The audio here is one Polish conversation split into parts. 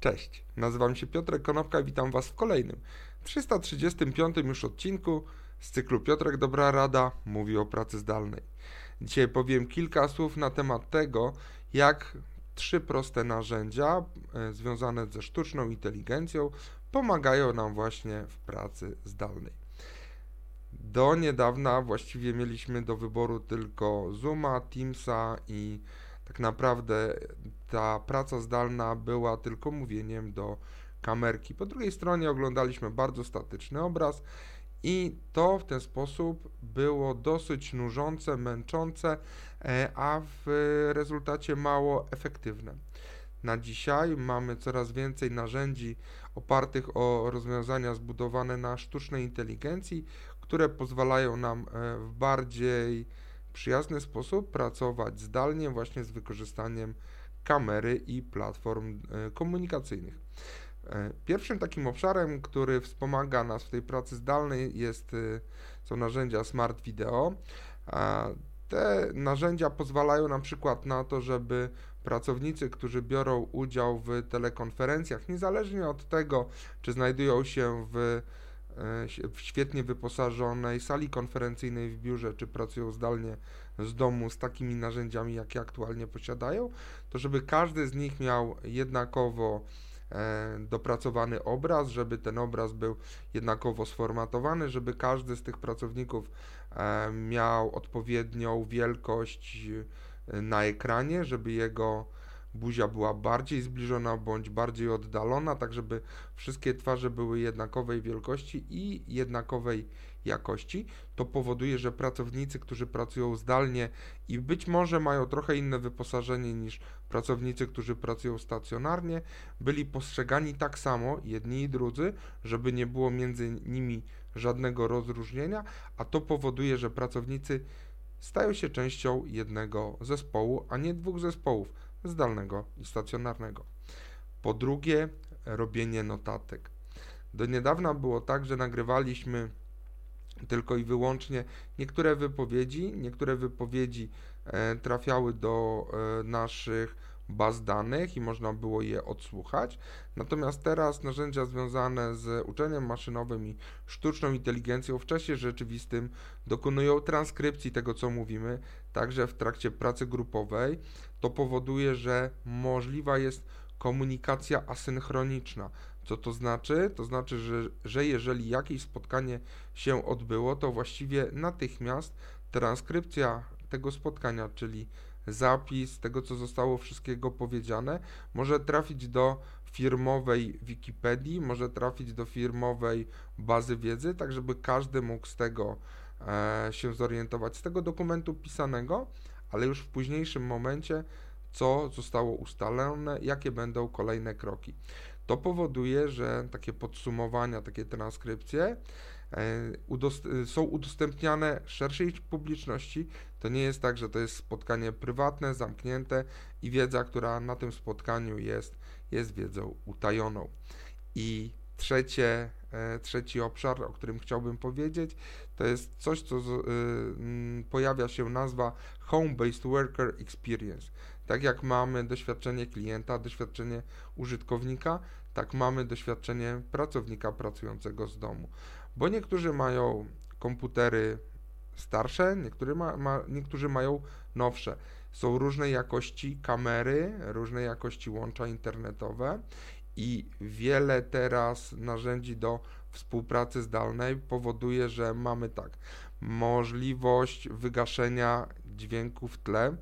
Cześć, nazywam się Piotrek Konopka i witam Was w kolejnym, 335 już odcinku z cyklu Piotrek Dobra Rada mówi o pracy zdalnej. Dzisiaj powiem kilka słów na temat tego, jak trzy proste narzędzia e, związane ze sztuczną inteligencją pomagają nam właśnie w pracy zdalnej. Do niedawna właściwie mieliśmy do wyboru tylko Zooma, Teamsa i tak naprawdę ta praca zdalna była tylko mówieniem do kamerki. Po drugiej stronie oglądaliśmy bardzo statyczny obraz i to w ten sposób było dosyć nużące, męczące, e, a w rezultacie mało efektywne. Na dzisiaj mamy coraz więcej narzędzi opartych o rozwiązania zbudowane na sztucznej inteligencji, które pozwalają nam e, w bardziej przyjazny sposób pracować zdalnie właśnie z wykorzystaniem kamery i platform e, komunikacyjnych. E, pierwszym takim obszarem, który wspomaga nas w tej pracy zdalnej jest, e, są narzędzia Smart Video. Te narzędzia pozwalają na przykład na to, żeby pracownicy, którzy biorą udział w telekonferencjach, niezależnie od tego, czy znajdują się w w świetnie wyposażonej sali konferencyjnej w biurze, czy pracują zdalnie z domu z takimi narzędziami, jakie aktualnie posiadają, to żeby każdy z nich miał jednakowo e, dopracowany obraz, żeby ten obraz był jednakowo sformatowany, żeby każdy z tych pracowników e, miał odpowiednią wielkość e, na ekranie, żeby jego buzia była bardziej zbliżona bądź bardziej oddalona, tak żeby wszystkie twarze były jednakowej wielkości i jednakowej jakości. To powoduje, że pracownicy, którzy pracują zdalnie i być może mają trochę inne wyposażenie niż pracownicy, którzy pracują stacjonarnie, byli postrzegani tak samo, jedni i drudzy, żeby nie było między nimi żadnego rozróżnienia, a to powoduje, że pracownicy stają się częścią jednego zespołu, a nie dwóch zespołów zdalnego i stacjonarnego. Po drugie, robienie notatek. Do niedawna było tak, że nagrywaliśmy tylko i wyłącznie niektóre wypowiedzi, niektóre wypowiedzi e, trafiały do e, naszych baz danych i można było je odsłuchać. Natomiast teraz narzędzia związane z uczeniem maszynowym i sztuczną inteligencją w czasie rzeczywistym dokonują transkrypcji tego, co mówimy, także w trakcie pracy grupowej. To powoduje, że możliwa jest komunikacja asynchroniczna. Co to znaczy? To znaczy, że, że jeżeli jakieś spotkanie się odbyło, to właściwie natychmiast transkrypcja tego spotkania, czyli zapis tego, co zostało wszystkiego powiedziane, może trafić do firmowej Wikipedii, może trafić do firmowej bazy wiedzy, tak żeby każdy mógł z tego e, się zorientować, z tego dokumentu pisanego, ale już w późniejszym momencie, co zostało ustalone, jakie będą kolejne kroki. To powoduje, że takie podsumowania, takie transkrypcje E, udost są udostępniane szerszej publiczności. To nie jest tak, że to jest spotkanie prywatne, zamknięte i wiedza, która na tym spotkaniu jest, jest wiedzą utajoną. I trzecie, e, trzeci obszar, o którym chciałbym powiedzieć, to jest coś, co pojawia się nazwa Home-Based Worker Experience. Tak jak mamy doświadczenie klienta, doświadczenie użytkownika, tak mamy doświadczenie pracownika pracującego z domu bo niektórzy mają komputery starsze, niektórzy, ma, ma, niektórzy mają nowsze. Są różnej jakości kamery, różnej jakości łącza internetowe i wiele teraz narzędzi do współpracy zdalnej powoduje, że mamy tak, możliwość wygaszenia dźwięku w tle,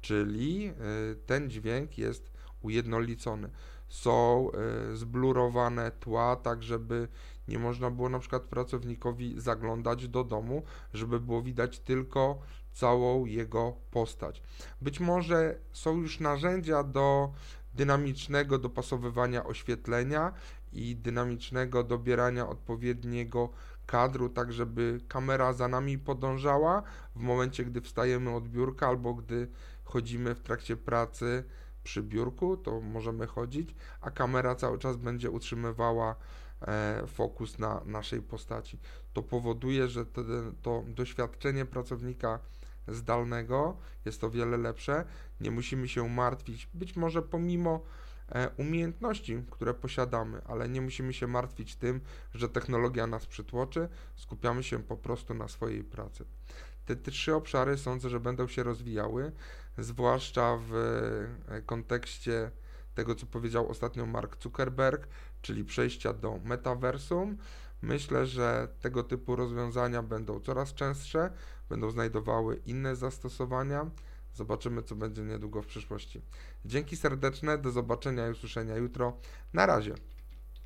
czyli y, ten dźwięk jest ujednolicony. Są y, zblurowane tła, tak żeby nie można było na przykład pracownikowi zaglądać do domu, żeby było widać tylko całą jego postać. Być może są już narzędzia do dynamicznego dopasowywania oświetlenia i dynamicznego dobierania odpowiedniego kadru, tak żeby kamera za nami podążała w momencie, gdy wstajemy od biurka albo gdy chodzimy w trakcie pracy przy biurku, to możemy chodzić, a kamera cały czas będzie utrzymywała E, fokus na naszej postaci. To powoduje, że to, to doświadczenie pracownika zdalnego jest o wiele lepsze. Nie musimy się martwić, być może pomimo umiejętności, które posiadamy, ale nie musimy się martwić tym, że technologia nas przytłoczy, skupiamy się po prostu na swojej pracy. Te trzy obszary sądzę, że będą się rozwijały, zwłaszcza w e, kontekście tego, co powiedział ostatnio Mark Zuckerberg, czyli przejścia do metaversum. Myślę, że tego typu rozwiązania będą coraz częstsze, będą znajdowały inne zastosowania. Zobaczymy, co będzie niedługo w przyszłości. Dzięki serdeczne, do zobaczenia i usłyszenia jutro. Na razie.